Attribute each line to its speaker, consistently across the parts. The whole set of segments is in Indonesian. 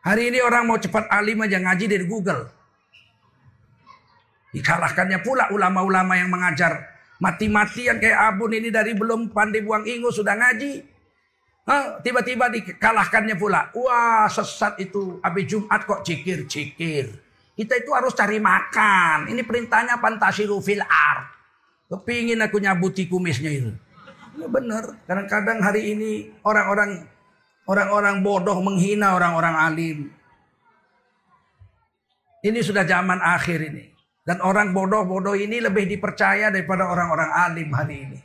Speaker 1: Hari ini orang mau cepat alim aja ngaji dari Google. Dikalahkannya pula ulama-ulama yang mengajar mati-matian kayak Abun ini dari belum pandai buang ingus sudah ngaji. Tiba-tiba dikalahkannya pula. Wah sesat itu. Habis Jumat kok cikir-cikir. Kita itu harus cari makan. Ini perintahnya pantasiru fil ar. Kepingin aku nyabuti kumisnya itu. Ini benar. Kadang-kadang hari ini orang-orang Orang-orang bodoh menghina orang-orang alim. Ini sudah zaman akhir ini. Dan orang bodoh-bodoh ini lebih dipercaya daripada orang-orang alim hari ini.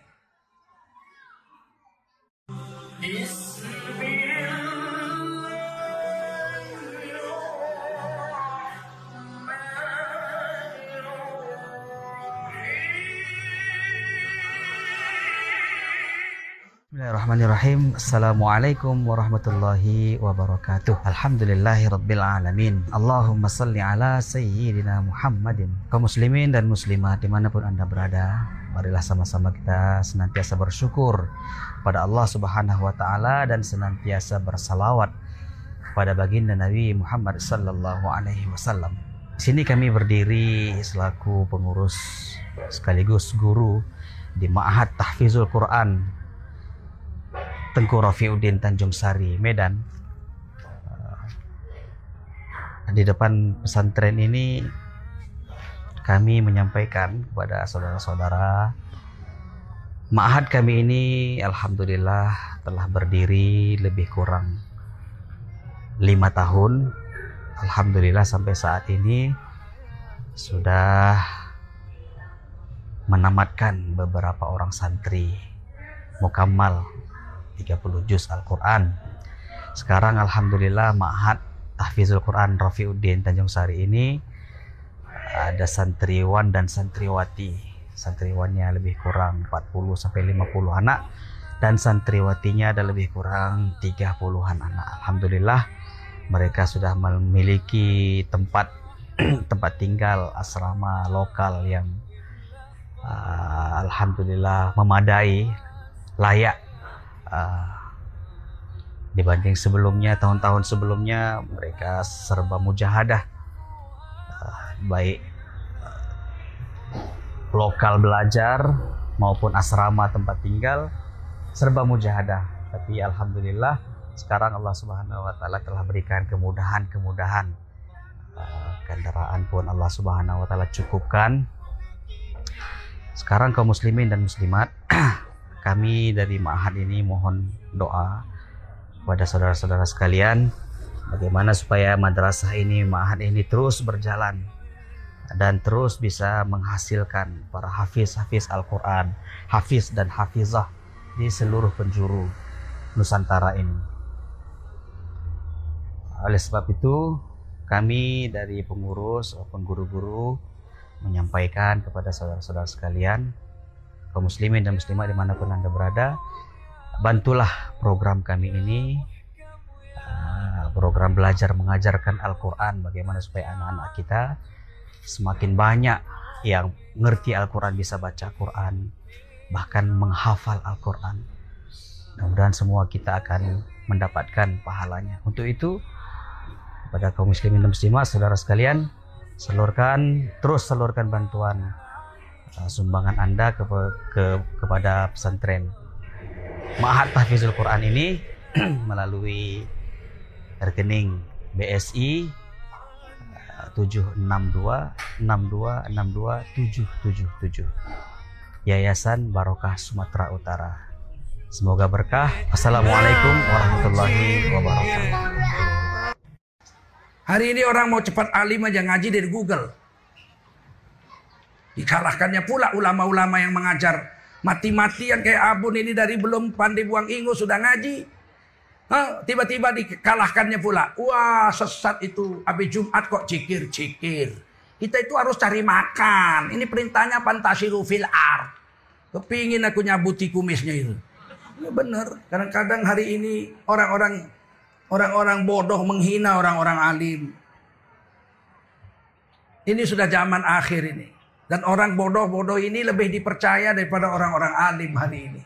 Speaker 2: Bismillahirrahmanirrahim. Assalamualaikum warahmatullahi wabarakatuh. Alhamdulillahi rabbil alamin. Allahumma salli ala sayyidina Muhammadin. Kaum muslimin dan muslimat di mana pun anda berada Marilah sama-sama kita senantiasa bersyukur pada Allah subhanahu wa ta'ala Dan senantiasa bersalawat pada baginda Nabi Muhammad sallallahu alaihi wasallam. Di sini kami berdiri selaku pengurus sekaligus guru di Ma'had Tahfizul Quran Tengku Rafiuddin Tanjung Sari, Medan. Di depan pesantren ini kami menyampaikan kepada saudara-saudara Ma'had kami ini Alhamdulillah telah berdiri lebih kurang lima tahun Alhamdulillah sampai saat ini sudah menamatkan beberapa orang santri mukamal 30 juz Al-Quran. Sekarang Alhamdulillah Ma'had Tahfizul Quran Rafiuddin Tanjung Sari ini ada santriwan dan santriwati. Santriwannya lebih kurang 40 sampai 50 anak dan santriwatinya ada lebih kurang 30-an anak. Alhamdulillah mereka sudah memiliki tempat tempat tinggal asrama lokal yang uh, alhamdulillah memadai, layak uh, dibanding sebelumnya tahun-tahun sebelumnya mereka serba mujahadah. Uh, baik uh, lokal belajar maupun asrama tempat tinggal serba mujahadah. Tapi alhamdulillah sekarang Allah Subhanahu wa taala telah berikan kemudahan-kemudahan. Kendaraan pun Allah Subhanahu wa taala cukupkan. Sekarang kaum muslimin dan muslimat kami dari Ma'had ini mohon doa kepada saudara-saudara sekalian bagaimana supaya madrasah ini Ma'had ini terus berjalan dan terus bisa menghasilkan para hafiz-hafiz Al-Quran, hafiz dan hafizah di seluruh penjuru Nusantara ini. Oleh sebab itu, kami dari pengurus maupun guru-guru menyampaikan kepada saudara-saudara sekalian kaum muslimin dan muslimat di mana pun anda berada bantulah program kami ini ah, program belajar mengajarkan Al-Quran bagaimana supaya anak-anak kita semakin banyak yang ngerti Al-Quran bisa baca Quran bahkan menghafal Al-Quran. Mudah-mudahan semua kita akan mendapatkan pahalanya. Untuk itu kepada kaum muslimin dan muslimat saudara sekalian salurkan terus salurkan bantuan uh, sumbangan Anda ke, ke, kepada pesantren Mahat Tahfizul Quran ini melalui rekening BSI uh, 762 777 Yayasan Barokah Sumatera Utara. Semoga berkah. Assalamualaikum warahmatullahi wabarakatuh.
Speaker 1: Hari ini orang mau cepat alim aja ngaji dari Google. Dikalahkannya pula ulama-ulama yang mengajar mati-matian kayak Abun ini dari belum pandai buang ingus sudah ngaji. Tiba-tiba dikalahkannya pula. Wah sesat itu. Habis Jumat kok cikir-cikir. Kita itu harus cari makan. Ini perintahnya pantasiru fil ar. Kepingin aku nyabuti kumisnya itu. Ini benar. Kadang-kadang hari ini orang-orang orang-orang bodoh menghina orang-orang alim. Ini sudah zaman akhir ini. Dan orang bodoh-bodoh ini lebih dipercaya daripada orang-orang alim hari ini.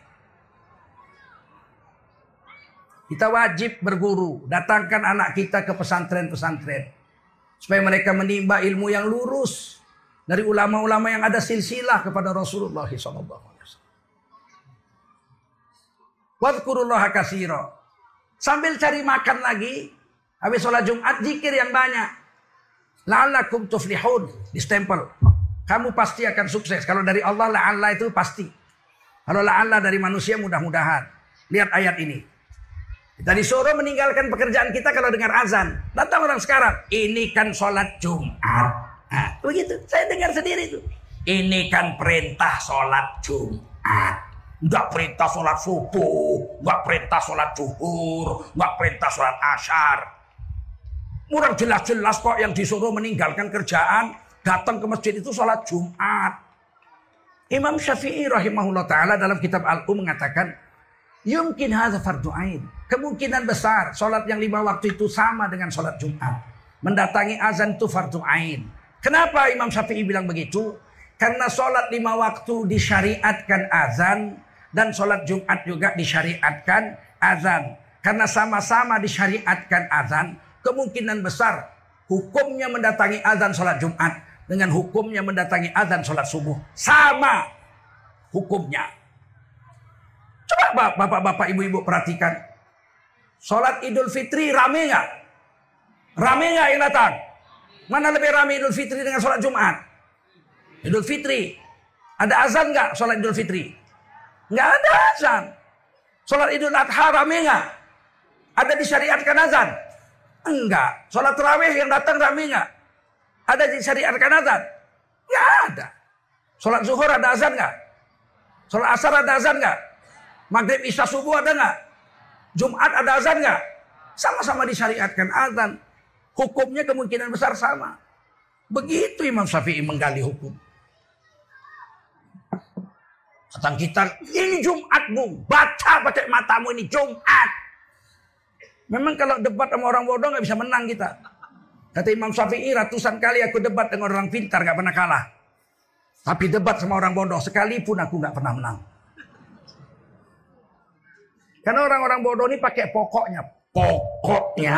Speaker 1: Kita wajib berguru, datangkan anak kita ke pesantren-pesantren supaya mereka menimba ilmu yang lurus dari ulama-ulama yang ada silsilah kepada Rasulullah SAW. Wadkurullah kasiro. Sambil cari makan lagi, habis sholat Jumat zikir yang banyak. La'allakum tuflihun, stempel. Kamu pasti akan sukses. Kalau dari Allah la'alla itu pasti. Kalau la'alla dari manusia mudah-mudahan. Lihat ayat ini. Kita disuruh meninggalkan pekerjaan kita kalau dengar azan. Datang orang sekarang. Ini kan sholat Jumat. Nah, begitu. Saya dengar sendiri itu. Ini kan perintah sholat Jumat. Enggak perintah sholat subuh. Enggak perintah sholat zuhur. Enggak perintah sholat asyar. Murah jelas-jelas kok yang disuruh meninggalkan kerjaan. Datang ke masjid itu sholat Jumat. Imam Syafi'i rahimahullah ta'ala dalam kitab Al-Um mengatakan. Yumkin hadha ain. Kemungkinan besar sholat yang lima waktu itu sama dengan sholat Jumat. Mendatangi azan itu fardu ain. Kenapa Imam Syafi'i bilang begitu? Karena sholat lima waktu disyariatkan azan dan sholat Jumat juga disyariatkan azan. Karena sama-sama disyariatkan azan, kemungkinan besar hukumnya mendatangi azan sholat Jumat dengan hukumnya mendatangi azan sholat subuh sama hukumnya. Coba bapak-bapak, ibu-ibu perhatikan. Sholat Idul Fitri rame nggak? Rame nggak yang datang? Mana lebih rame Idul Fitri dengan sholat Jumat? Idul Fitri. Ada azan nggak sholat Idul Fitri? Nggak ada azan. Sholat Idul Adha rame nggak? Ada disyariatkan azan? Enggak. Sholat terawih yang datang rame nggak? Ada disyariatkan azan? Nggak ada. Sholat zuhur ada azan nggak? Sholat asar ada azan nggak? Maghrib isya subuh ada nggak? Jumat ada azan nggak? Sama-sama disyariatkan azan. Hukumnya kemungkinan besar sama. Begitu Imam Syafi'i menggali hukum. Datang kita, ini Jumat bu, baca pakai matamu ini Jumat. Memang kalau debat sama orang bodoh nggak bisa menang kita. Kata Imam Syafi'i ratusan kali aku debat dengan orang pintar nggak pernah kalah. Tapi debat sama orang bodoh sekalipun aku nggak pernah menang. Karena orang-orang bodoh ini pakai pokoknya. Pokoknya.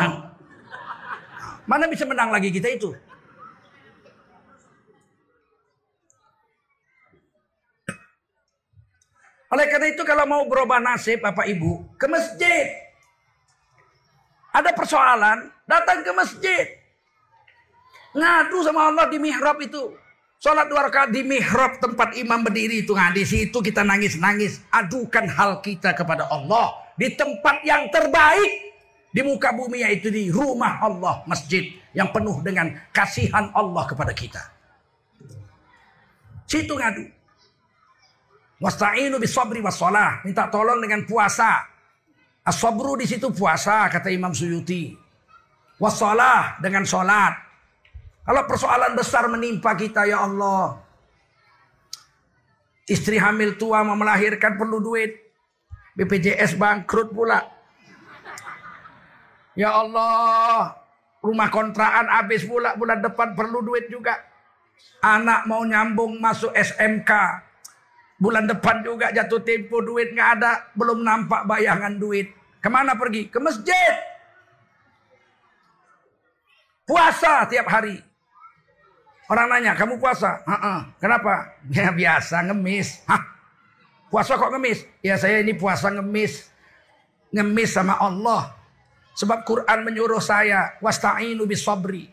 Speaker 1: Mana bisa menang lagi kita itu? Oleh karena itu kalau mau berubah nasib Bapak Ibu ke masjid. Ada persoalan, datang ke masjid. Ngadu sama Allah di mihrab itu. Sholat dua rakaat di mihrab tempat imam berdiri itu. Nah di situ kita nangis-nangis. Adukan hal kita kepada Allah. Di tempat yang terbaik. Di muka bumi yaitu di rumah Allah. Masjid yang penuh dengan kasihan Allah kepada kita. Situ ngadu. Wasta'inu bisabri wassalah. Minta tolong dengan puasa. As-sabru di situ puasa kata Imam Suyuti. Wassalah dengan sholat. Kalau persoalan besar menimpa kita ya Allah. Istri hamil tua mau melahirkan perlu duit. BPJS bangkrut pula. Ya Allah. Rumah kontrakan habis pula bulan depan perlu duit juga. Anak mau nyambung masuk SMK. Bulan depan juga jatuh tempo duit nggak ada. Belum nampak bayangan duit. Ke mana pergi? Ke masjid. Puasa tiap hari. Orang nanya, kamu puasa? Ha Kenapa? Ya biasa ngemis. Hah? Puasa kok ngemis? Ya saya ini puasa ngemis. Ngemis sama Allah. Sebab Quran menyuruh saya. Wasta'inu bisabri.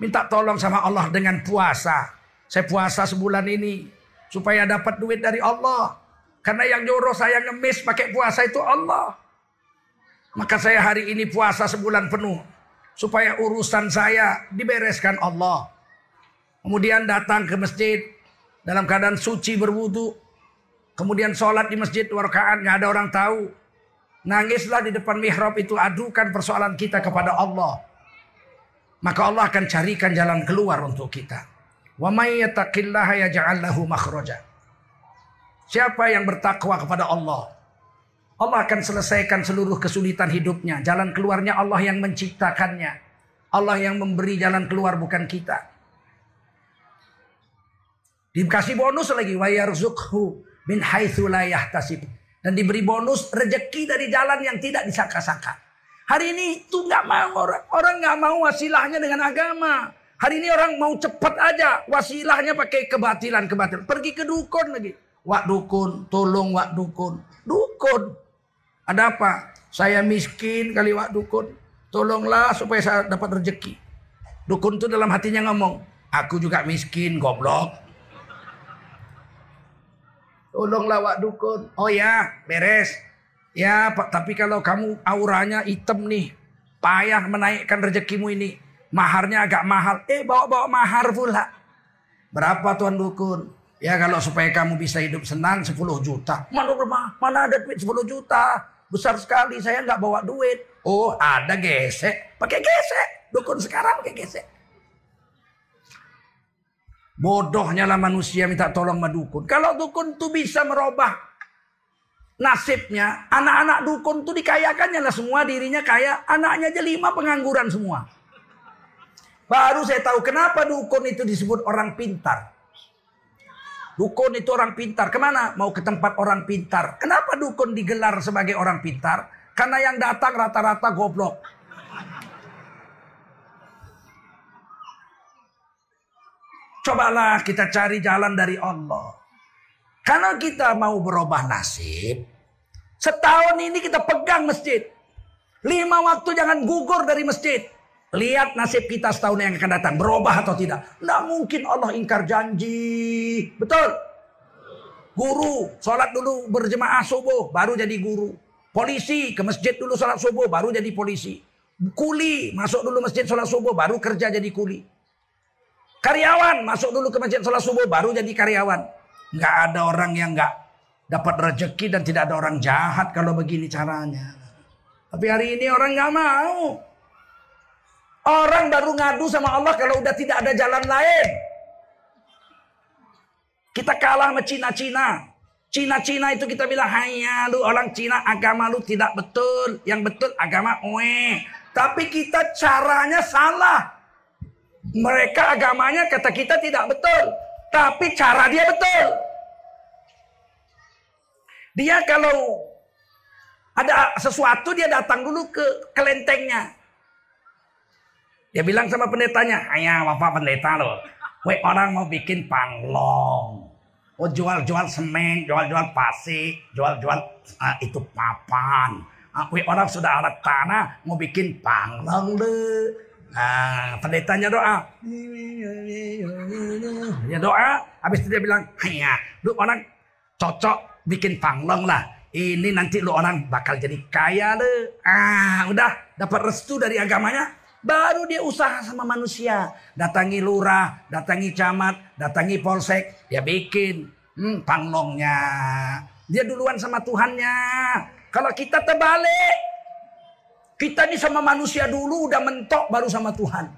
Speaker 1: Minta tolong sama Allah dengan puasa. Saya puasa sebulan ini. Supaya dapat duit dari Allah. Karena yang nyuruh saya ngemis pakai puasa itu Allah. Maka saya hari ini puasa sebulan penuh. Supaya urusan saya dibereskan Allah. Kemudian datang ke masjid dalam keadaan suci berwudu. Kemudian sholat di masjid dua rakaat nggak ada orang tahu. Nangislah di depan mihrab itu adukan persoalan kita kepada Allah. Maka Allah akan carikan jalan keluar untuk kita. Wa may. Siapa yang bertakwa kepada Allah, Allah akan selesaikan seluruh kesulitan hidupnya. Jalan keluarnya Allah yang menciptakannya. Allah yang memberi jalan keluar bukan kita. Dikasih bonus lagi wa yarzuqhu min yahtasib. Dan diberi bonus rezeki dari jalan yang tidak disangka-sangka. Hari ini itu nggak mau orang. Orang nggak mau wasilahnya dengan agama. Hari ini orang mau cepat aja. Wasilahnya pakai kebatilan-kebatilan. Pergi ke dukun lagi. Wak dukun, tolong wak dukun. Dukun. Ada apa? Saya miskin kali wak dukun. Tolonglah supaya saya dapat rezeki. Dukun itu dalam hatinya ngomong. Aku juga miskin, goblok. Tolonglah wak dukun. Oh ya, beres. Ya, Pak, tapi kalau kamu auranya hitam nih, payah menaikkan rezekimu ini. Maharnya agak mahal. Eh, bawa-bawa mahar pula. Berapa tuan dukun? Ya kalau supaya kamu bisa hidup senang 10 juta. Mana rumah? Mana ada duit 10 juta? Besar sekali, saya nggak bawa duit. Oh, ada gesek. Pakai gesek. Dukun sekarang pakai gesek. Bodohnya lah manusia minta tolong sama dukun. Kalau dukun tuh bisa merubah nasibnya. Anak-anak dukun tuh dikayakannya lah semua dirinya kaya. Anaknya aja lima pengangguran semua. Baru saya tahu kenapa dukun itu disebut orang pintar. Dukun itu orang pintar. Ke mana? Mau ke tempat orang pintar. Kenapa dukun digelar sebagai orang pintar? Karena yang datang rata-rata goblok. Cobalah kita cari jalan dari Allah. Karena kita mau berubah nasib, setahun ini kita pegang masjid. Lima waktu jangan gugur dari masjid. Lihat nasib kita setahun yang akan datang. Berubah atau tidak. Tidak mungkin Allah ingkar janji. Betul. Guru. Sholat dulu berjemaah subuh. Baru jadi guru. Polisi. Ke masjid dulu sholat subuh. Baru jadi polisi. Kuli. Masuk dulu masjid sholat subuh. Baru kerja jadi kuli. Karyawan masuk dulu ke masjid sholat subuh baru jadi karyawan. Nggak ada orang yang nggak dapat rezeki dan tidak ada orang jahat kalau begini caranya. Tapi hari ini orang nggak mau. Orang baru ngadu sama Allah kalau udah tidak ada jalan lain. Kita kalah sama Cina-Cina. Cina-Cina itu kita bilang, hanya lu orang Cina agama lu tidak betul. Yang betul agama oe. Tapi kita caranya salah. Mereka agamanya kata kita tidak betul. Tapi cara dia betul. Dia kalau ada sesuatu dia datang dulu ke kelentengnya. Dia bilang sama pendetanya, ayah bapak pendeta loh. Weh orang mau bikin panglong. Oh jual-jual semen, jual-jual pasir, jual-jual uh, itu papan. Uh, weh orang sudah ada tanah mau bikin panglong deh. Nah, pendetanya doa. Ya doa, habis itu dia bilang, ya, lu orang cocok bikin panglong lah. Ini nanti lu orang bakal jadi kaya deh. Ah, udah dapat restu dari agamanya. Baru dia usaha sama manusia. Datangi lurah, datangi camat, datangi polsek. Dia bikin hmm, panglongnya. Dia duluan sama Tuhannya. Kalau kita terbalik, kita ini sama manusia dulu udah mentok baru sama Tuhan.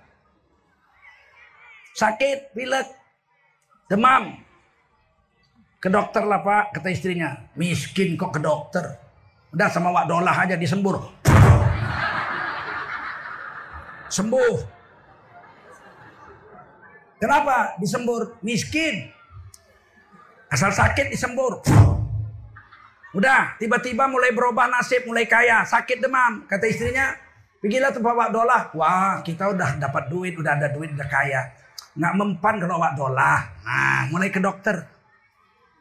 Speaker 1: Sakit, pilek, demam. Ke dokter lah pak, kata istrinya. Miskin kok ke dokter. Udah sama wak dolah aja disembur. Sembuh. Kenapa disembur? Miskin. Asal sakit disembur. Udah, tiba-tiba mulai berubah nasib, mulai kaya, sakit demam. Kata istrinya, pergilah tempat Wak Dolah. Wah, kita udah dapat duit, udah ada duit, udah kaya. Nggak mempan kalau Wak Dolah. Nah, mulai ke dokter.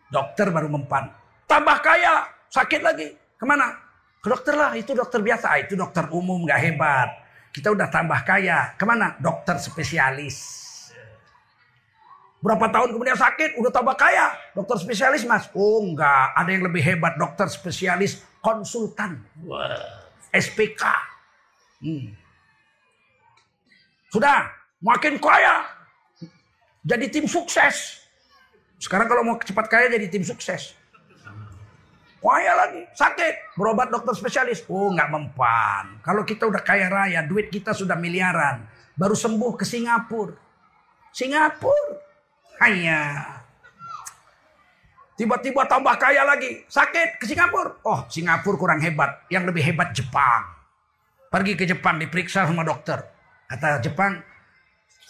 Speaker 1: Dokter baru mempan. Tambah kaya, sakit lagi. Ke mana? Ke dokter lah, itu dokter biasa. Ah, itu dokter umum, nggak hebat. Kita udah tambah kaya. Ke mana? Dokter spesialis. Berapa tahun kemudian sakit, udah tambah kaya. Dokter spesialis mas. Oh enggak, ada yang lebih hebat. Dokter spesialis konsultan. SPK. Hmm. Sudah, makin kaya. Jadi tim sukses. Sekarang kalau mau cepat kaya jadi tim sukses. Kaya lagi, sakit, berobat dokter spesialis. Oh nggak mempan. Kalau kita udah kaya raya, duit kita sudah miliaran. Baru sembuh ke Singapura. Singapura Hanya. Tiba-tiba tambah kaya lagi. Sakit ke Singapura. Oh, Singapura kurang hebat. Yang lebih hebat Jepang. Pergi ke Jepang diperiksa sama dokter. Kata Jepang,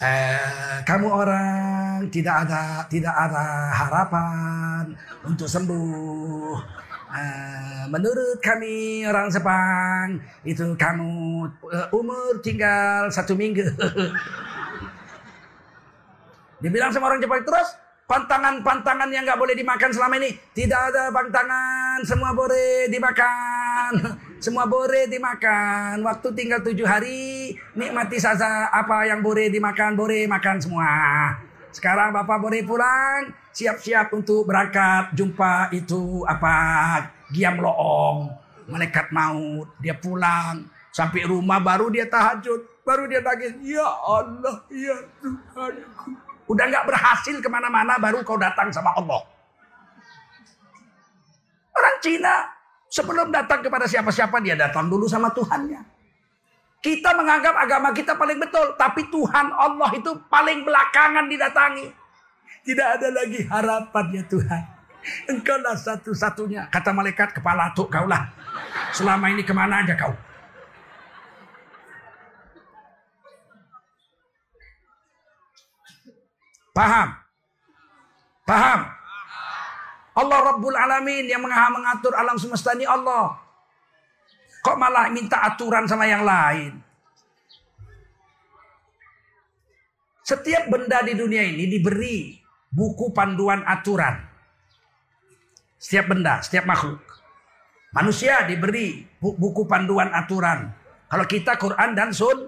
Speaker 1: eh, kamu orang tidak ada tidak ada harapan untuk sembuh. Uh, menurut kami orang Sepang itu kamu uh, umur tinggal satu minggu. Dibilang sama orang Jepang terus pantangan-pantangan yang nggak boleh dimakan selama ini? Tidak ada pantangan semua boleh dimakan. Semua boleh dimakan waktu tinggal tujuh hari nikmati saja apa yang boleh dimakan boleh makan semua. Sekarang bapak boleh pulang siap-siap untuk berangkat jumpa itu apa giam loong malaikat maut dia pulang sampai rumah baru dia tahajud baru dia nangis. Ya Allah ya Tuhanku Udah nggak berhasil ke mana-mana baru kau datang sama Allah. Orang Cina sebelum datang kepada siapa-siapa dia datang dulu sama Tuhannya. Kita menganggap agama kita paling betul. Tapi Tuhan Allah itu paling belakangan didatangi. Tidak ada lagi harapan ya Tuhan. Engkau lah satu-satunya. Kata malaikat kepala tuk kaulah. Selama ini ke mana aja kau? Paham? Paham? Allah Rabbul Alamin yang mengatur alam semesta ini Allah. Kok malah minta aturan sama yang lain? Setiap benda di dunia ini diberi buku panduan aturan. Setiap benda, setiap makhluk. Manusia diberi buku panduan aturan. Kalau kita Quran dan Sun,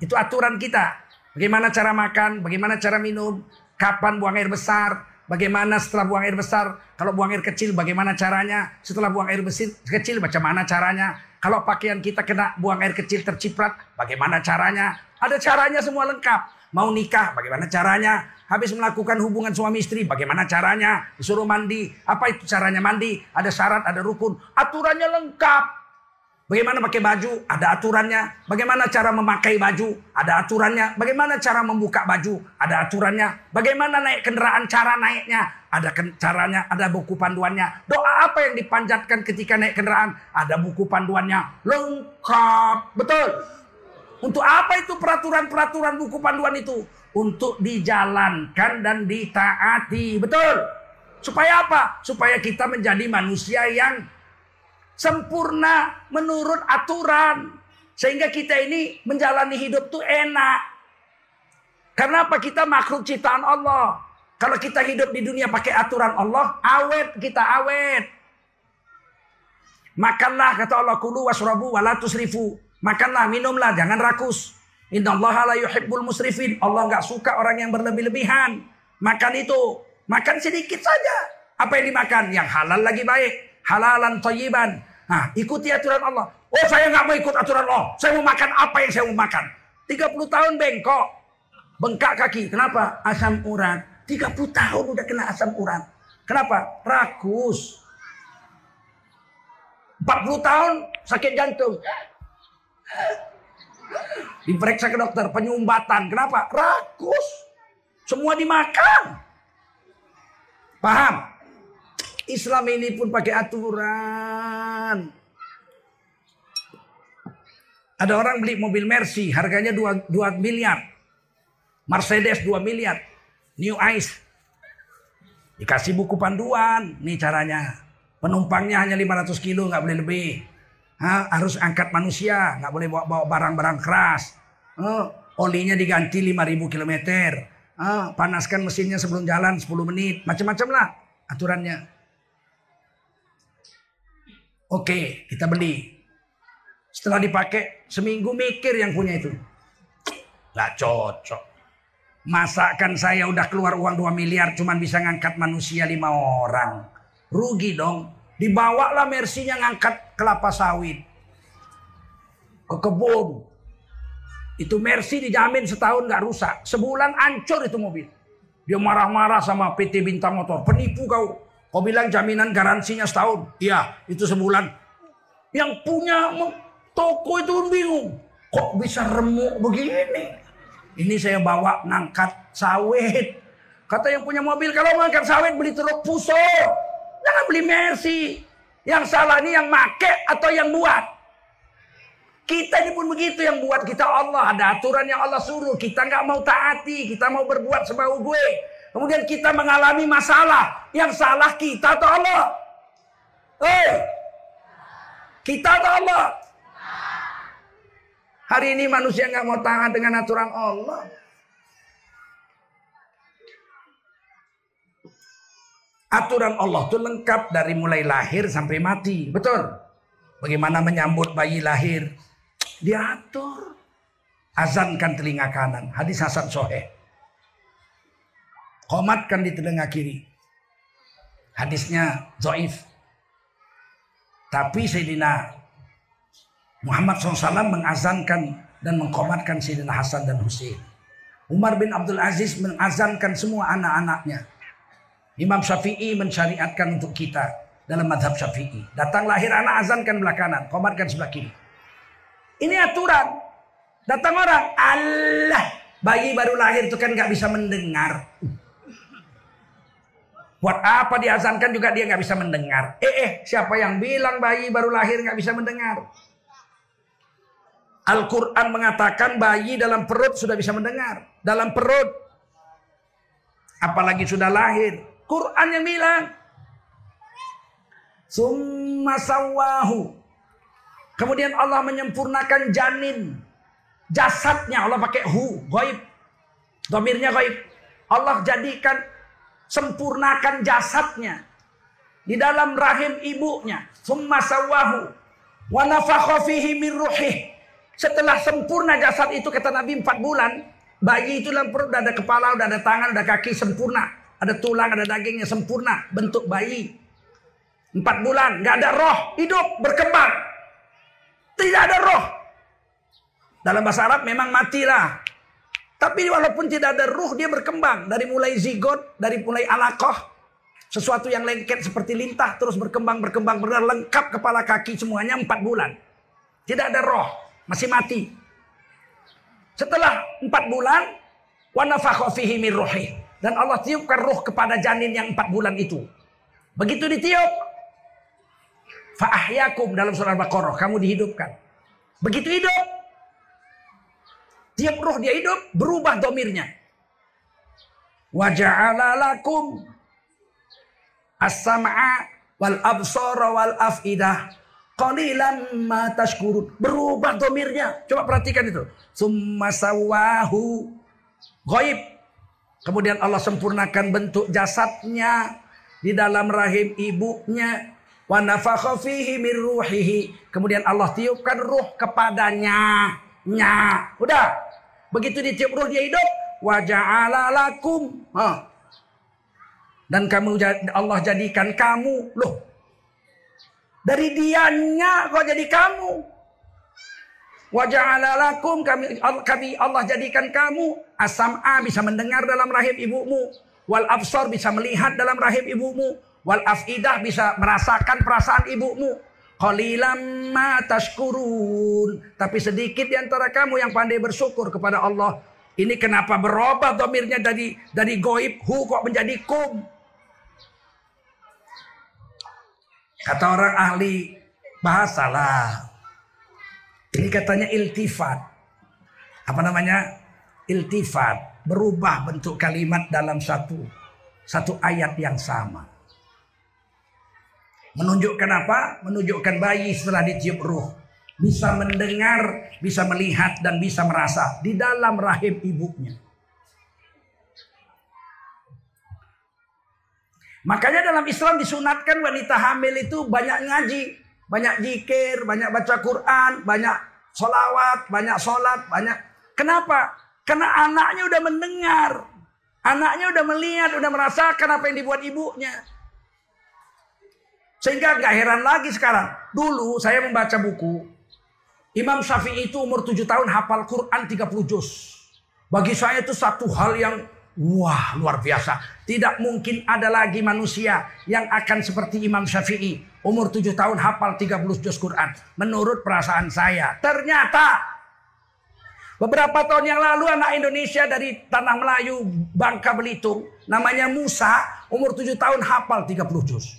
Speaker 1: itu aturan kita. Bagaimana cara makan, bagaimana cara minum, kapan buang air besar, bagaimana setelah buang air besar, kalau buang air kecil bagaimana caranya, setelah buang air besar kecil bagaimana caranya, kalau pakaian kita kena buang air kecil terciprat, bagaimana caranya, ada caranya semua lengkap. Mau nikah, bagaimana caranya? Habis melakukan hubungan suami istri, bagaimana caranya? Disuruh mandi, apa itu caranya mandi? Ada syarat, ada rukun, aturannya lengkap. Bagaimana pakai baju? Ada aturannya. Bagaimana cara memakai baju? Ada aturannya. Bagaimana cara membuka baju? Ada aturannya. Bagaimana naik kendaraan? Cara naiknya? Ada caranya. Ada buku panduannya. Doa apa yang dipanjatkan ketika naik kendaraan? Ada buku panduannya. Lengkap. Betul. Untuk apa itu peraturan-peraturan buku panduan itu? Untuk dijalankan dan ditaati. Betul. Supaya apa? Supaya kita menjadi manusia yang sempurna menurut aturan. Sehingga kita ini menjalani hidup tuh enak. Karena apa? Kita makhluk ciptaan Allah. Kalau kita hidup di dunia pakai aturan Allah, awet kita awet. Makanlah kata Allah kulu wasrabu wala tusrifu. Makanlah, minumlah, jangan rakus. Inna Allah la yuhibbul musrifin. Allah nggak suka orang yang berlebih-lebihan. Makan itu, makan sedikit saja. Apa yang dimakan? Yang halal lagi baik halalan toyiban. Nah, ikuti aturan Allah. Oh, saya nggak mau ikut aturan Allah. Saya mau makan apa yang saya mau makan. 30 tahun bengkok. Bengkak kaki. Kenapa? Asam urat. 30 tahun udah kena asam urat. Kenapa? Rakus. 40 tahun sakit jantung. Diperiksa ke dokter, penyumbatan. Kenapa? Rakus. Semua dimakan. Paham? Islam ini pun pakai aturan. Ada orang beli mobil Mercy, harganya 2, 2 miliar. Mercedes 2 miliar. New Ice. Dikasih buku panduan. Nih caranya. Penumpangnya hanya 500 kilo, nggak boleh lebih. Ha, harus angkat manusia, nggak boleh bawa, barang-barang keras. Oh, olinya diganti 5000 km. Oh, panaskan mesinnya sebelum jalan 10 menit. Macam-macam lah aturannya. Oke, kita beli. Setelah dipakai, seminggu mikir yang punya itu. Gak cocok. Masakan saya udah keluar uang 2 miliar cuman bisa ngangkat manusia lima orang. Rugi dong. Dibawalah Mersinya ngangkat kelapa sawit. Ke kebun. Itu Mercy dijamin setahun gak rusak. Sebulan ancur itu mobil. Dia marah-marah sama PT Bintang Motor. Penipu kau. Kau bilang jaminan garansinya setahun. Iya, itu sebulan. Yang punya toko itu bingung. Kok bisa remuk begini? Ini saya bawa ngangkat sawit. Kata yang punya mobil, kalau ngangkat sawit beli truk puso. Jangan beli Mercy. Yang salah ini yang make atau yang buat. Kita ini pun begitu yang buat kita Allah. Ada aturan yang Allah suruh. Kita nggak mau taati. Kita mau berbuat semau gue. Kemudian kita mengalami masalah. Yang salah kita atau Allah? Hei! Kita atau Allah? Hari ini manusia nggak mau taat dengan aturan Allah. Aturan Allah itu lengkap dari mulai lahir sampai mati. Betul? Bagaimana menyambut bayi lahir? Diatur. Azankan telinga kanan. Hadis Hasan Soheh. Komatkan di telinga kiri. Hadisnya zoif. Tapi Sayyidina Muhammad SAW mengazankan dan mengkomatkan Sayyidina Hasan dan Husain. Umar bin Abdul Aziz mengazankan semua anak-anaknya. Imam Syafi'i mensyariatkan untuk kita dalam madhab Syafi'i. Datang lahir anak azankan belah kanan, komatkan sebelah kiri. Ini aturan. Datang orang, Allah, bayi baru lahir itu kan nggak bisa mendengar. Buat apa diazankan juga dia nggak bisa mendengar. Eh, eh, siapa yang bilang bayi baru lahir nggak bisa mendengar? Al-Quran mengatakan bayi dalam perut sudah bisa mendengar. Dalam perut. Apalagi sudah lahir. Quran yang bilang. Summa sawahu. Kemudian Allah menyempurnakan janin. Jasadnya Allah pakai hu, goib. Domirnya goib. Allah jadikan sempurnakan jasadnya di dalam rahim ibunya. Summa sawahu wa nafakha fihi min ruhih. Setelah sempurna jasad itu kata Nabi 4 bulan, bayi itu dalam perut ada kepala, udah ada tangan, udah kaki sempurna. Ada tulang, ada dagingnya sempurna. Bentuk bayi. Empat bulan. Nggak ada roh. Hidup. Berkembang. Tidak ada roh. Dalam bahasa Arab memang matilah. Tapi walaupun tidak ada ruh dia berkembang. Dari mulai zigot. Dari mulai alakoh. Sesuatu yang lengket seperti lintah. Terus berkembang, berkembang, benar lengkap kepala kaki semuanya empat bulan. Tidak ada roh. Masih mati. Setelah empat bulan. Wanafakho fihi min. Dan Allah tiupkan roh kepada janin yang empat bulan itu. Begitu ditiup. Fa'ahyakum dalam surah Al-Baqarah. Kamu dihidupkan. Begitu hidup. Tiap roh dia hidup. Berubah domirnya. Waja'ala lakum. As-sam'a wal absara wal af'idah. Qalilan ma tashkurun. Berubah domirnya. Coba perhatikan itu. Summa sawahu. Kemudian Allah sempurnakan bentuk jasadnya di dalam rahim ibunya. Wa fihi min ruhihi. Kemudian Allah tiupkan ruh kepadanya. Nya. Udah. Begitu ditiup ruh dia hidup. Wa ja'ala lakum. Dan kamu Allah jadikan kamu. Loh. Dari dianya kok jadi kamu. Waja'alalakum kami kami Allah jadikan kamu asam'a bisa mendengar dalam rahim ibumu, wal absor bisa melihat dalam rahim ibumu, wal afidah bisa merasakan perasaan ibumu. Qalilam ma tashkurun. Tapi sedikit di antara kamu yang pandai bersyukur kepada Allah. Ini kenapa berubah domirnya dari dari goib hu kok menjadi kum. Kata orang ahli bahasa lah. Ini katanya iltifat. Apa namanya? Iltifat. Berubah bentuk kalimat dalam satu satu ayat yang sama. Menunjukkan apa? Menunjukkan bayi setelah ditiup ruh. Bisa mendengar, bisa melihat, dan bisa merasa. Di dalam rahim ibunya. Makanya dalam Islam disunatkan wanita hamil itu banyak ngaji. Banyak jikir, banyak baca Quran, banyak solawat, banyak sholat, banyak. Kenapa? Karena anaknya udah mendengar. Anaknya udah melihat, udah merasakan apa yang dibuat ibunya. Sehingga gak heran lagi sekarang. Dulu saya membaca buku. Imam Syafi'i itu umur 7 tahun hafal Quran 30 juz. Bagi saya itu satu hal yang Wah, luar biasa. Tidak mungkin ada lagi manusia yang akan seperti Imam Syafi'i. Umur 7 tahun hafal 30 juz Quran. Menurut perasaan saya. Ternyata beberapa tahun yang lalu anak Indonesia dari Tanah Melayu, Bangka Belitung. Namanya Musa. Umur 7 tahun hafal 30 juz.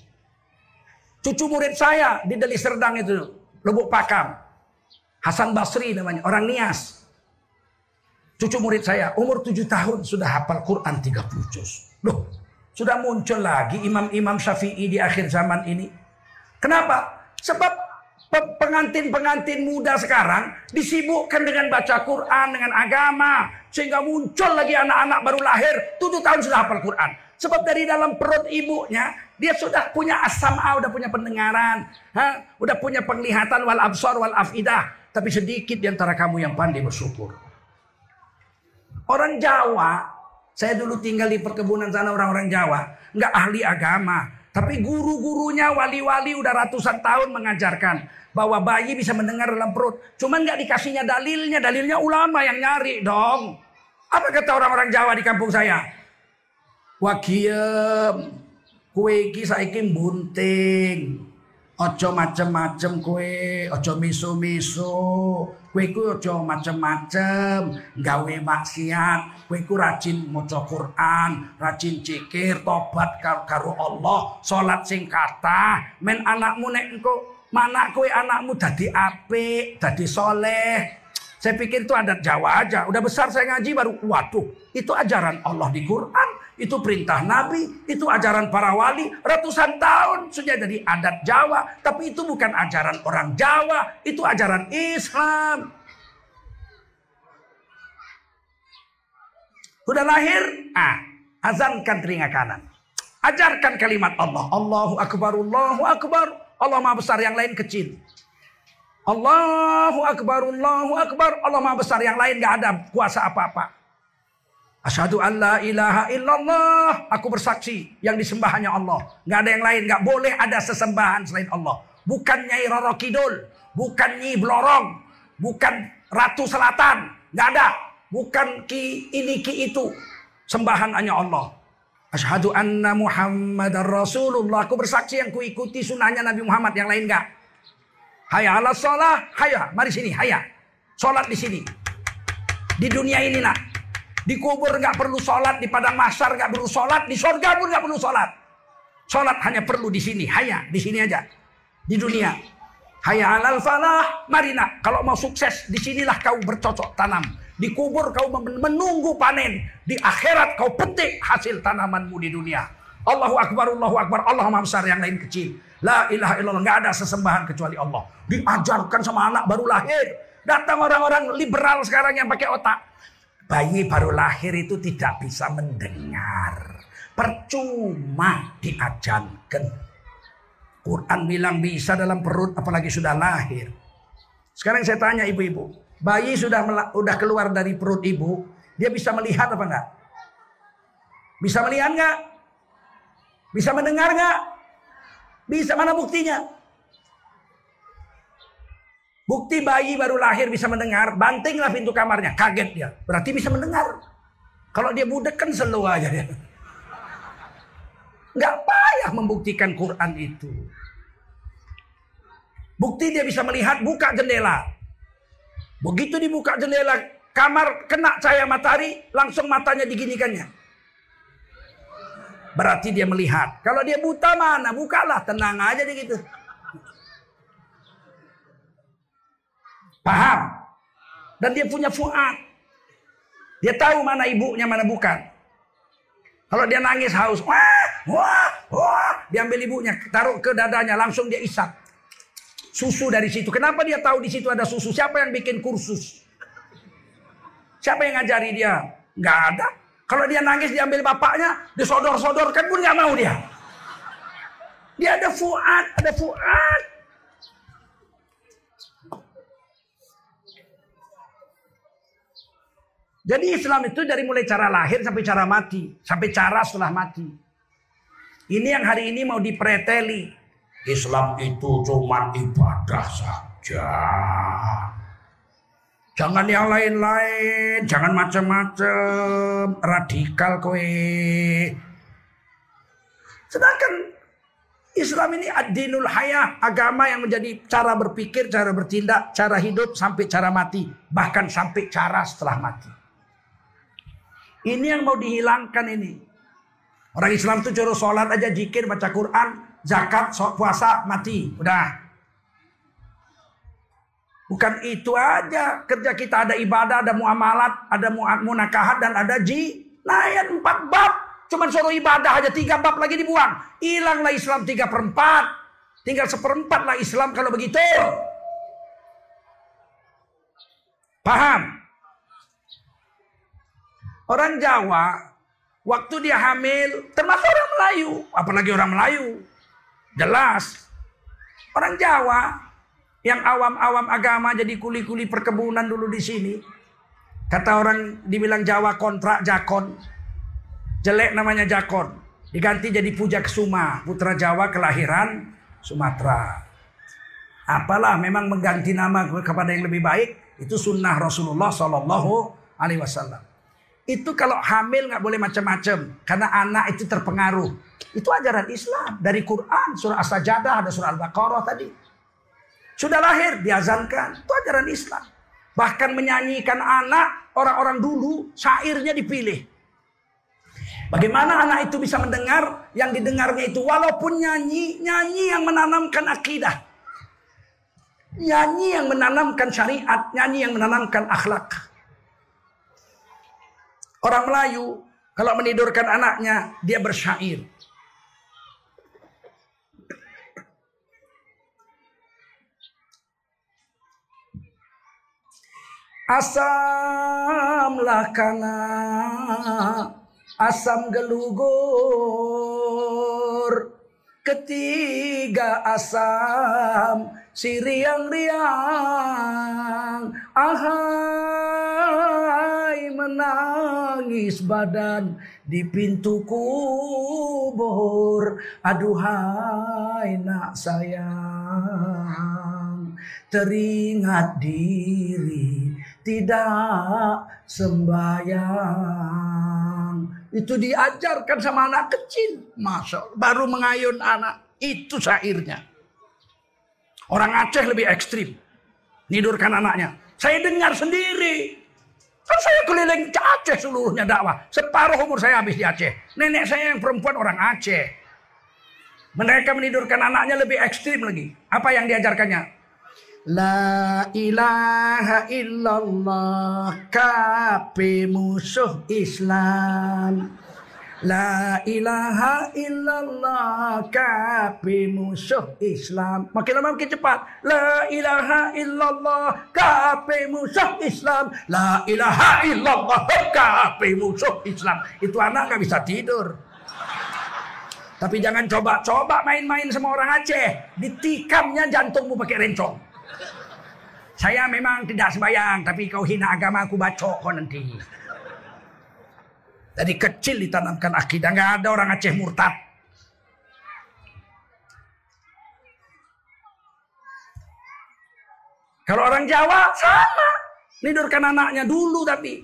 Speaker 1: Cucu murid saya di Deli Serdang itu. Lubuk Pakam. Hasan Basri namanya. Orang Nias. Cucu murid saya umur 7 tahun sudah hafal Quran 30 juz. Loh, sudah muncul lagi imam-imam syafi'i di akhir zaman ini. Kenapa? Sebab pengantin-pengantin muda sekarang disibukkan dengan baca Quran, dengan agama. Sehingga muncul lagi anak-anak baru lahir, tujuh tahun sudah hafal Quran. Sebab dari dalam perut ibunya, dia sudah punya asam A, udah punya pendengaran. Ha? Udah punya penglihatan wal absor wal afidah. Tapi sedikit di antara kamu yang pandai bersyukur. Orang Jawa, saya dulu tinggal di perkebunan sana orang-orang Jawa. Nggak ahli agama. Tapi guru-gurunya wali-wali udah ratusan tahun mengajarkan bahwa bayi bisa mendengar dalam perut. Cuman nggak dikasihnya dalilnya, dalilnya ulama yang nyari dong. Apa kata orang-orang Jawa di kampung saya? Wakiem, kue iki saiki bunting. Ojo macem-macem kue, ojo miso-miso. Kue ku ojo macem-macem, gawe maksiat. Kue ku rajin maca Quran, rajin cikir, tobat karo Allah, salat sing kata. Men anakmu nek engko mana kue anakmu dadi apik, dadi soleh. Saya pikir itu adat Jawa aja. Udah besar saya ngaji baru, waduh, itu ajaran Allah di Quran. Itu perintah Nabi, itu ajaran para wali. Ratusan tahun sudah jadi adat Jawa. Tapi itu bukan ajaran orang Jawa, itu ajaran Islam. Sudah lahir, ah, azankan telinga kanan. Ajarkan kalimat Allah. Allahu Akbar, Allahu Akbar. Allah Maha Besar, yang lain kecil. Allahu Akbar, Allahu Akbar. Allah Maha Besar, yang lain gak ada kuasa apa-apa. Asyhadu an la ilaha illallah. Aku bersaksi yang disembah hanya Allah. Nggak ada yang lain. Nggak boleh ada sesembahan selain Allah. Bukan Nyai Roro Kidul. Bukan Nyi Blorong. Bukan Ratu Selatan. Nggak ada. Bukan Ki ini Ki itu. Sembahan hanya Allah. Asyhadu anna Muhammad Rasulullah. Aku bersaksi yang kuikuti sunnahnya Nabi Muhammad. Yang lain nggak. Hayya ala sholah. Hayya. Mari sini. Hayya. Sholat di sini. Di dunia ini nak. Di kubur nggak perlu sholat, di padang masar nggak perlu sholat, di sorga pun nggak perlu sholat. Sholat hanya perlu di sini, hanya di sini aja, di dunia. Hayya alal falah, mari nak. Kalau mau sukses, di sinilah kau bercocok tanam. Di kubur kau menunggu panen. Di akhirat kau petik hasil tanamanmu di dunia. Allahu Akbar, Allahu Akbar, Allah Maha Besar yang lain kecil. La ilaha illallah, nggak ada sesembahan kecuali Allah. Diajarkan sama anak baru lahir. Datang orang-orang liberal sekarang yang pakai otak. Bayi baru lahir itu tidak bisa mendengar. Percuma diajarkan. Quran bilang bisa dalam perut apalagi sudah lahir. Sekarang saya tanya ibu-ibu. Bayi sudah sudah keluar dari perut ibu. Dia bisa melihat apa enggak? Bisa melihat enggak? Bisa mendengar enggak? Bisa mana buktinya? Bukti bayi baru lahir bisa mendengar, bantinglah pintu kamarnya. Kaget dia. Berarti bisa mendengar. Kalau dia budek kan selo aja dia. Nggak payah membuktikan Quran itu. Bukti dia bisa melihat buka jendela. Begitu dibuka jendela kamar kena cahaya matahari, langsung matanya diginikannya. Berarti dia melihat. Kalau dia buta mana? Bukalah, tenang aja dia gitu. Paham? Dan dia punya fuad. Dia tahu mana ibunya, mana bukan. Kalau dia nangis haus, wah, wah, wah, diambil ibunya, taruh ke dadanya, langsung dia isap. Susu dari situ. Kenapa dia tahu di situ ada susu? Siapa yang bikin kursus? Siapa yang ngajari dia? Gak ada. Kalau dia nangis diambil bapaknya, disodor-sodorkan pun gak mau dia. Dia ada fuad, ada fuad. Jadi Islam itu dari mulai cara lahir sampai cara mati. Sampai cara setelah mati. Ini yang hari ini mau dipreteli. Islam itu cuma ibadah saja. Jangan yang lain-lain. Jangan macam-macam. Radikal kowe. Sedangkan Islam ini adinul hayah. Agama yang menjadi cara berpikir, cara bertindak, cara hidup sampai cara mati. Bahkan sampai cara setelah mati. Ini yang mau dihilangkan ini. Orang Islam tuh curu sholat aja, jikir, baca Quran, zakat, puasa, mati. Udah. Bukan itu aja. Kerja kita ada ibadah, ada muamalat, ada munakahat, dan ada ji. Nah, empat bab. Cuman suruh ibadah aja tiga bab lagi dibuang. Hilanglah Islam tiga per empat. Tinggal seperempat lah Islam kalau begitu. Paham? Orang Jawa, waktu dia hamil, termasuk orang Melayu. Apalagi orang Melayu. Jelas. Orang Jawa, yang awam-awam agama jadi kuli-kuli perkebunan dulu di sini. Kata orang dibilang Jawa kontrak Jakon. Jelek namanya Jakon. Diganti jadi Puja Kesuma. Putra Jawa kelahiran Sumatera. Apalah memang mengganti nama kepada yang lebih baik. Itu sunnah Rasulullah Sallallahu Alaihi Wasallam. Itu kalau hamil nggak boleh macam-macam. Karena anak itu terpengaruh. Itu ajaran Islam. Dari Quran. Surah As-Sajadah. Ada surah Al-Baqarah tadi. Sudah lahir diazankan. Itu ajaran Islam. Bahkan menyanyikan anak orang-orang dulu syairnya dipilih. Bagaimana anak itu bisa mendengar yang didengarnya itu walaupun nyanyi, nyanyi yang menanamkan akidah. Nyanyi yang menanamkan syariat, nyanyi yang menanamkan akhlak. Orang Melayu kalau menidurkan anaknya dia bersyair. Asamlah kana asam gelugur ketiga asam si riang-riang ahai menangis badan di pintu kubur aduhai nak sayang teringat diri tidak sembahyang. Itu diajarkan sama anak kecil. Masa baru mengayun anak. Itu syairnya. Orang Aceh lebih ekstrim. Nidurkan anaknya. Saya dengar sendiri. Kan saya keliling Aceh seluruhnya dakwah. Separuh umur saya habis di Aceh. Nenek saya yang perempuan orang Aceh. Mereka menidurkan anaknya lebih ekstrim lagi. Apa yang diajarkannya? La ilaha illallah kape musuh Islam La ilaha illallah kape musuh Islam. Makin lama makin cepat. La ilaha illallah kape musuh Islam. La ilaha illallah kape musuh Islam. Itu anak gak bisa tidur. Tapi jangan coba-coba main-main sama orang Aceh. Ditikamnya jantungmu pakai rencong. Saya memang tidak sembahyang, tapi kau hina agama aku baca kau nanti. Dari kecil ditanamkan akidah, nggak ada orang Aceh murtad. Kalau orang Jawa sama, nidurkan anaknya dulu tapi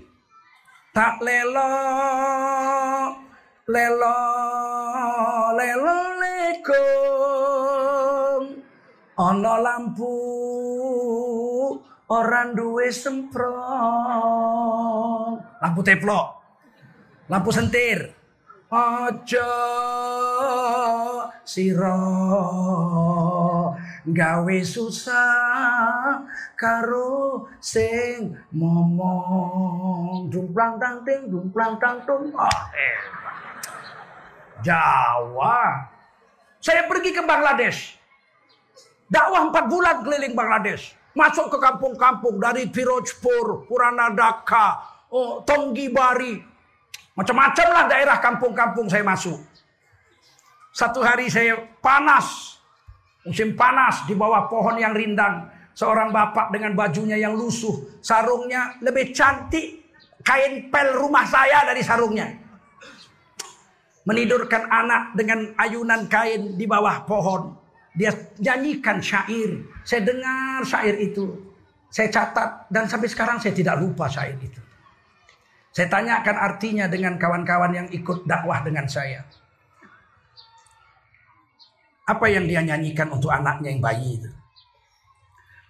Speaker 1: tak lelo lelo lelo lekong ono lampu Orang duwe semprong. Lampu teplok. Lampu sentir. Ojo siro gawe susah karo sing momong dumplang tang ting dumplang tang tung oh, eh. Jawa saya pergi ke Bangladesh dakwah empat bulan keliling Bangladesh Masuk ke kampung-kampung dari Pirojpur, Puranadaka, oh, Tonggibari. Macam-macam lah daerah kampung-kampung saya masuk. Satu hari saya panas. Musim panas di bawah pohon yang rindang. Seorang bapak dengan bajunya yang lusuh. Sarungnya lebih cantik. Kain pel rumah saya dari sarungnya. Menidurkan anak dengan ayunan kain di bawah pohon. Dia nyanyikan syair. Saya dengar syair itu. Saya catat dan sampai sekarang saya tidak lupa syair itu. Saya tanyakan artinya dengan kawan-kawan yang ikut dakwah dengan saya. Apa yang dia nyanyikan untuk anaknya yang bayi itu?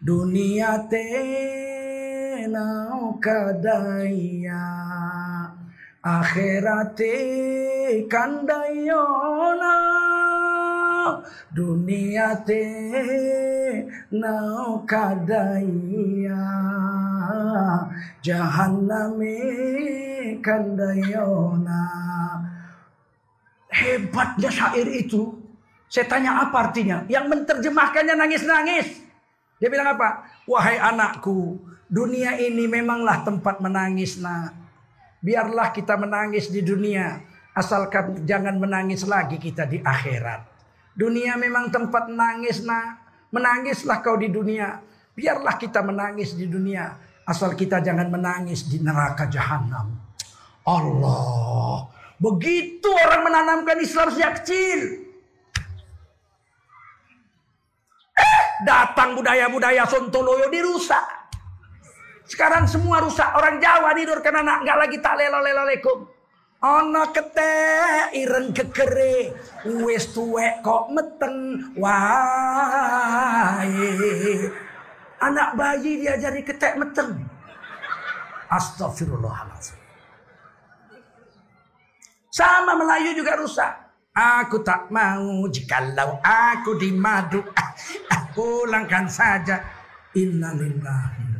Speaker 1: Dunia tenau kadaya akhirate kandayona dunia te kadaya jahanname kandayona hebatnya syair itu Saya tanya apa artinya? Yang menerjemahkannya nangis-nangis. Dia bilang apa? Wahai anakku, dunia ini memanglah tempat menangis nak. Biarlah kita menangis di dunia. Asalkan jangan menangis lagi kita di akhirat. Dunia memang tempat menangis nak. Menangislah kau di dunia. Biarlah kita menangis di dunia. Asal kita jangan menangis di neraka jahanam. Allah. Begitu orang menanamkan Islam sejak kecil. Datang budaya-budaya Sontoloyo dirusak. Sekarang semua rusak. Orang Jawa tidur karena anak nggak lagi tak lelo-lelo-lekum. Ana kete ireng kekere wis tuwek kok meteng wae. Anak bayi diajari ketek meteng. Astagfirullahaladzim. Sama Melayu juga rusak. Aku tak mau jikalau aku di madu. Ah, ah, pulangkan saja. Innalillahi.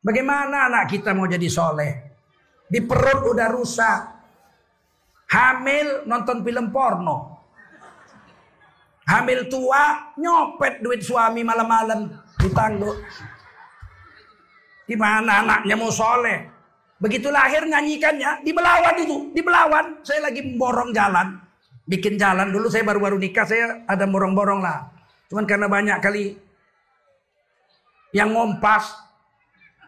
Speaker 1: Bagaimana anak kita mau jadi soleh? Di perut udah rusak. Hamil nonton film porno. Hamil tua nyopet duit suami malam-malam ditangguh. Gimana anaknya mau soleh? Begitu lahir nyanyikannya di Belawan itu, di Belawan. Saya lagi borong jalan, bikin jalan dulu saya baru-baru nikah saya ada borong-borong lah. Cuman karena banyak kali yang ngompas,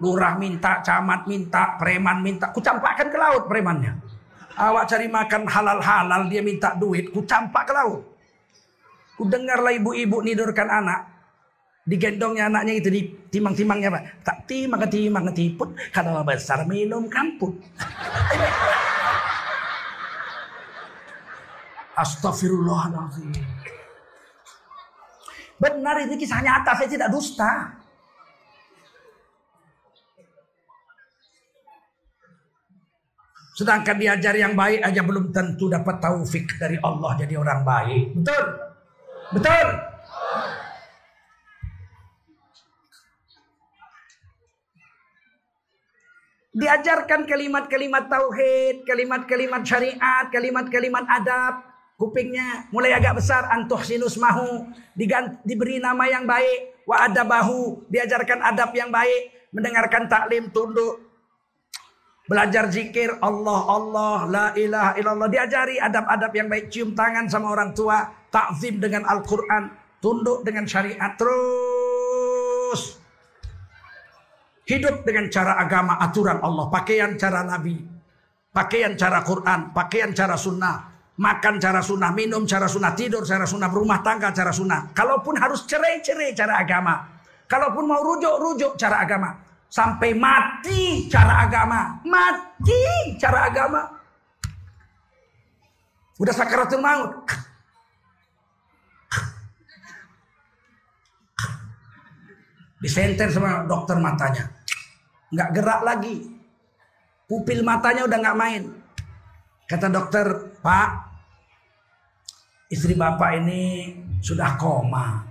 Speaker 1: lurah minta, camat minta, preman minta, kucampakkan ke laut premannya. Awak cari makan halal-halal dia minta duit, kucampak ke laut. Ku dengarlah ibu-ibu nidurkan anak, Digendongnya anaknya itu di timang-timangnya pak. Tak timang timang tiput. Kalau besar minum kamput. Astagfirullahaladzim. Benar itu kisah nyata, saya tidak dusta. Sedangkan diajar yang baik aja belum tentu dapat taufik dari Allah jadi orang baik. Betul? Betul? Diajarkan kalimat-kalimat tauhid, kalimat-kalimat syariat, kalimat-kalimat adab. Kupingnya mulai agak besar. Antuh sinus mahu diberi nama yang baik. Wa adabahu diajarkan adab yang baik. Mendengarkan taklim tunduk belajar zikir Allah Allah la ilaha illallah diajari adab-adab yang baik cium tangan sama orang tua takzim dengan Al-Qur'an tunduk dengan syariat terus Hidup dengan cara agama, aturan Allah. Pakaian cara Nabi. Pakaian cara Quran. Pakaian cara sunnah. Makan cara sunnah. Minum cara sunnah. Tidur cara sunnah. Rumah tangga cara sunnah. Kalaupun harus cerai-cerai cara agama. Kalaupun mau rujuk-rujuk cara agama. Sampai mati cara agama. Mati cara agama. Udah sakaratul maut. Disenter sama dokter matanya. Nggak gerak lagi. Pupil matanya udah nggak main. Kata dokter, Pak, istri bapak ini sudah koma.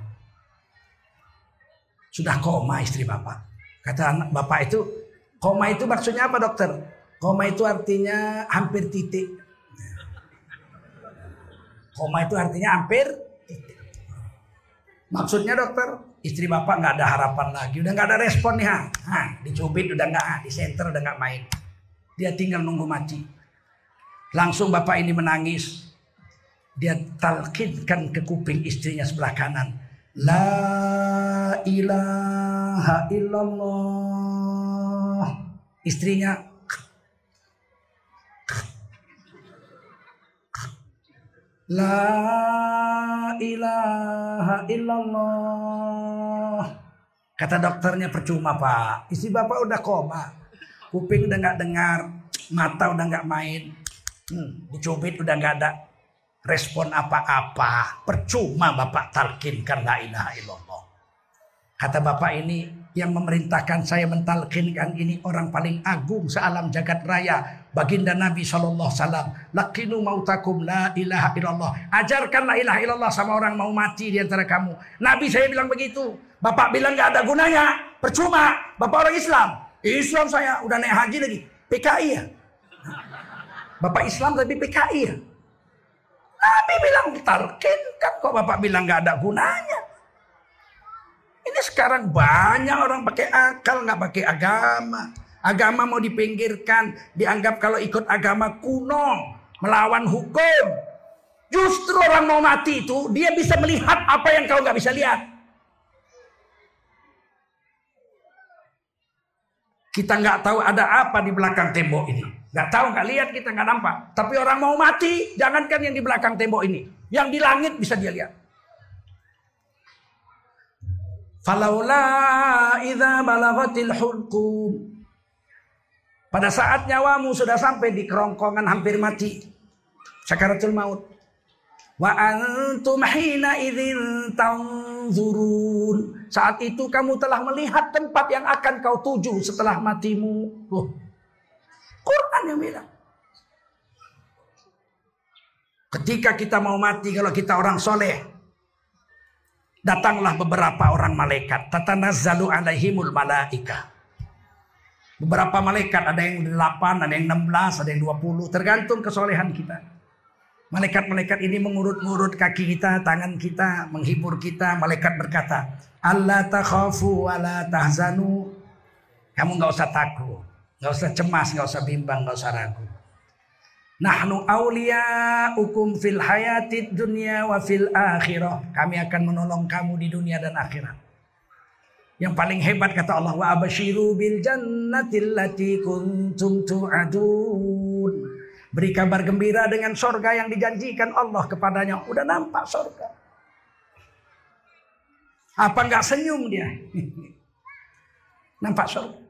Speaker 1: Sudah koma istri bapak. Kata anak bapak itu, koma itu maksudnya apa dokter? Koma itu artinya hampir titik. Koma itu artinya hampir. Maksudnya dokter, Istri bapak nggak ada harapan lagi, udah nggak ada respon nih, ha. ha dicubit udah nggak, di center udah nggak main. Dia tinggal nunggu mati. Langsung bapak ini menangis. Dia talkinkan ke kuping istrinya sebelah kanan. La ilaha illallah. Istrinya La ilaha illallah. Kata dokternya percuma pak. Isi bapak udah koma. Kuping udah nggak dengar. Mata udah nggak main. Hmm, dicubit udah nggak ada respon apa-apa. Percuma bapak talkinkan la ilaha illallah. Kata bapak ini yang memerintahkan saya mentalkinkan ini orang paling agung sealam jagat raya baginda Nabi Shallallahu Salam lakinu mautakum la ilaha illallah. Ajarkan la ilaha illallah sama orang mau mati di antara kamu. Nabi saya bilang begitu. Bapak bilang nggak ada gunanya. Percuma. Bapak orang Islam. Islam saya udah naik haji lagi. PKI ya? Bapak Islam tapi PKI ya. Nabi bilang talkin kan kok Bapak bilang nggak ada gunanya. Ini sekarang banyak orang pakai akal nggak pakai agama. Agama mau dipinggirkan, dianggap kalau ikut agama kuno, melawan hukum. Justru orang mau mati itu dia bisa melihat apa yang kau nggak bisa lihat. Kita nggak tahu ada apa di belakang tembok ini. Nggak tahu, nggak lihat, kita nggak nampak. Tapi orang mau mati, jangankan yang di belakang tembok ini. Yang di langit bisa dia lihat. Falaula idza balagatil hulqum. Pada saat nyawamu sudah sampai di kerongkongan hampir mati. Sakaratul maut. Wa antum hina idzin tanzurun. Saat itu kamu telah melihat tempat yang akan kau tuju setelah matimu. Oh. Quran yang bilang. Ketika kita mau mati kalau kita orang soleh. Datanglah beberapa orang malaikat. Tatanazzalu alaihimul malaika. Beberapa malaikat ada yang 8, ada yang 16, ada yang 20. Tergantung kesolehan kita. Malaikat-malaikat ini mengurut-ngurut kaki kita, tangan kita, menghibur kita. Malaikat berkata, Allah takhafu wa la tahzanu. Kamu nggak usah takut, nggak usah cemas, nggak usah bimbang, nggak usah ragu. Nahnu ukum fil hayatid dunya wa fil akhirah. Kami akan menolong kamu di dunia dan akhirat. Yang paling hebat kata Allah wa abashiru bil jannatil lati kuntum tu'adun. Beri kabar gembira dengan sorga yang dijanjikan Allah kepadanya. Udah nampak sorga. Apa nggak senyum dia? nampak sorga.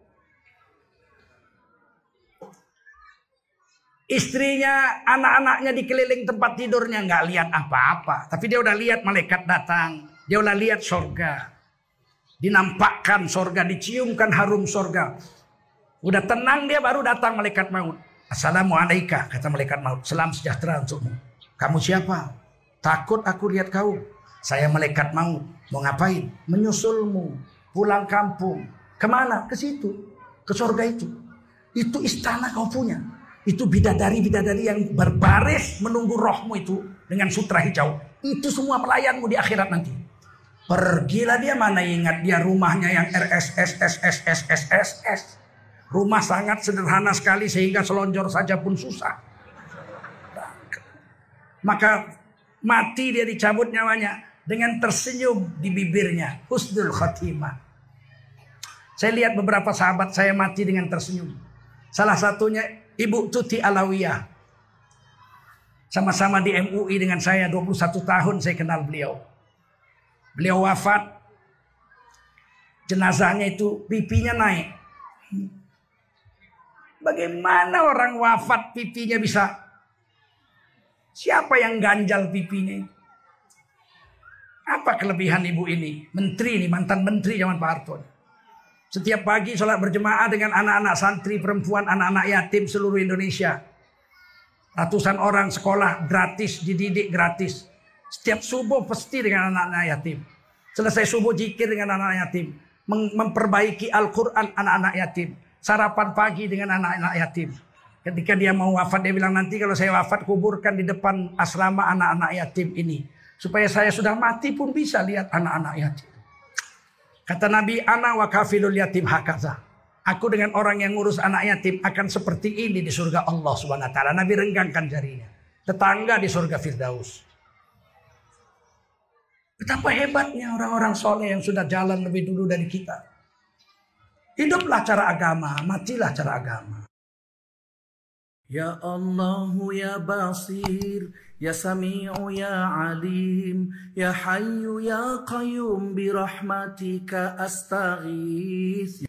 Speaker 1: Istrinya, anak-anaknya dikeliling tempat tidurnya nggak lihat apa-apa. Tapi dia udah lihat malaikat datang. Dia udah lihat sorga. Dinampakkan sorga, diciumkan harum sorga. Udah tenang dia baru datang malaikat maut. Assalamualaikum kata malaikat maut. Salam sejahtera untukmu. Kamu siapa? Takut aku lihat kau. Saya malaikat maut. Mau ngapain? Menyusulmu. Pulang kampung. Ke mana? Ke situ. Ke surga itu. Itu istana kau punya. Itu bidadari-bidadari yang berbaris menunggu rohmu itu dengan sutra hijau. Itu semua pelayanmu di akhirat nanti. Pergilah dia mana ingat dia rumahnya yang RSSSSSSS. Rumah sangat sederhana sekali sehingga selonjor saja pun susah. Maka mati dia dicabut nyawanya dengan tersenyum di bibirnya. Husnul khatimah. Saya lihat beberapa sahabat saya mati dengan tersenyum. Salah satunya Ibu Tuti Alawiyah. Sama-sama di MUI dengan saya 21 tahun saya kenal beliau. Beliau wafat. Jenazahnya itu pipinya naik. Bagaimana orang wafat pipinya bisa? Siapa yang ganjal pipinya? Apa kelebihan ibu ini? Menteri ini, mantan menteri zaman Pak Harto. Setiap pagi sholat berjemaah dengan anak-anak santri, perempuan, anak-anak yatim seluruh Indonesia. Ratusan orang sekolah gratis, dididik gratis. Setiap subuh pasti dengan anak-anak yatim. Selesai subuh jikir dengan anak-anak yatim. Memperbaiki Al-Quran anak-anak yatim sarapan pagi dengan anak-anak yatim. Ketika dia mau wafat dia bilang nanti kalau saya wafat kuburkan di depan asrama anak-anak yatim ini. Supaya saya sudah mati pun bisa lihat anak-anak yatim. Kata Nabi, ana wa kafilul yatim hakaza. Aku dengan orang yang ngurus anak yatim akan seperti ini di surga Allah Subhanahu wa taala. Nabi renggangkan jarinya. Tetangga di surga Firdaus. Betapa hebatnya orang-orang soleh yang sudah jalan lebih dulu dari kita. Hiduplah cara agama, matilah cara agama. Ya Allah ya Basir Ya Sami'u ya Alim Ya Hayyu ya Qayyum Birahmatika astaghith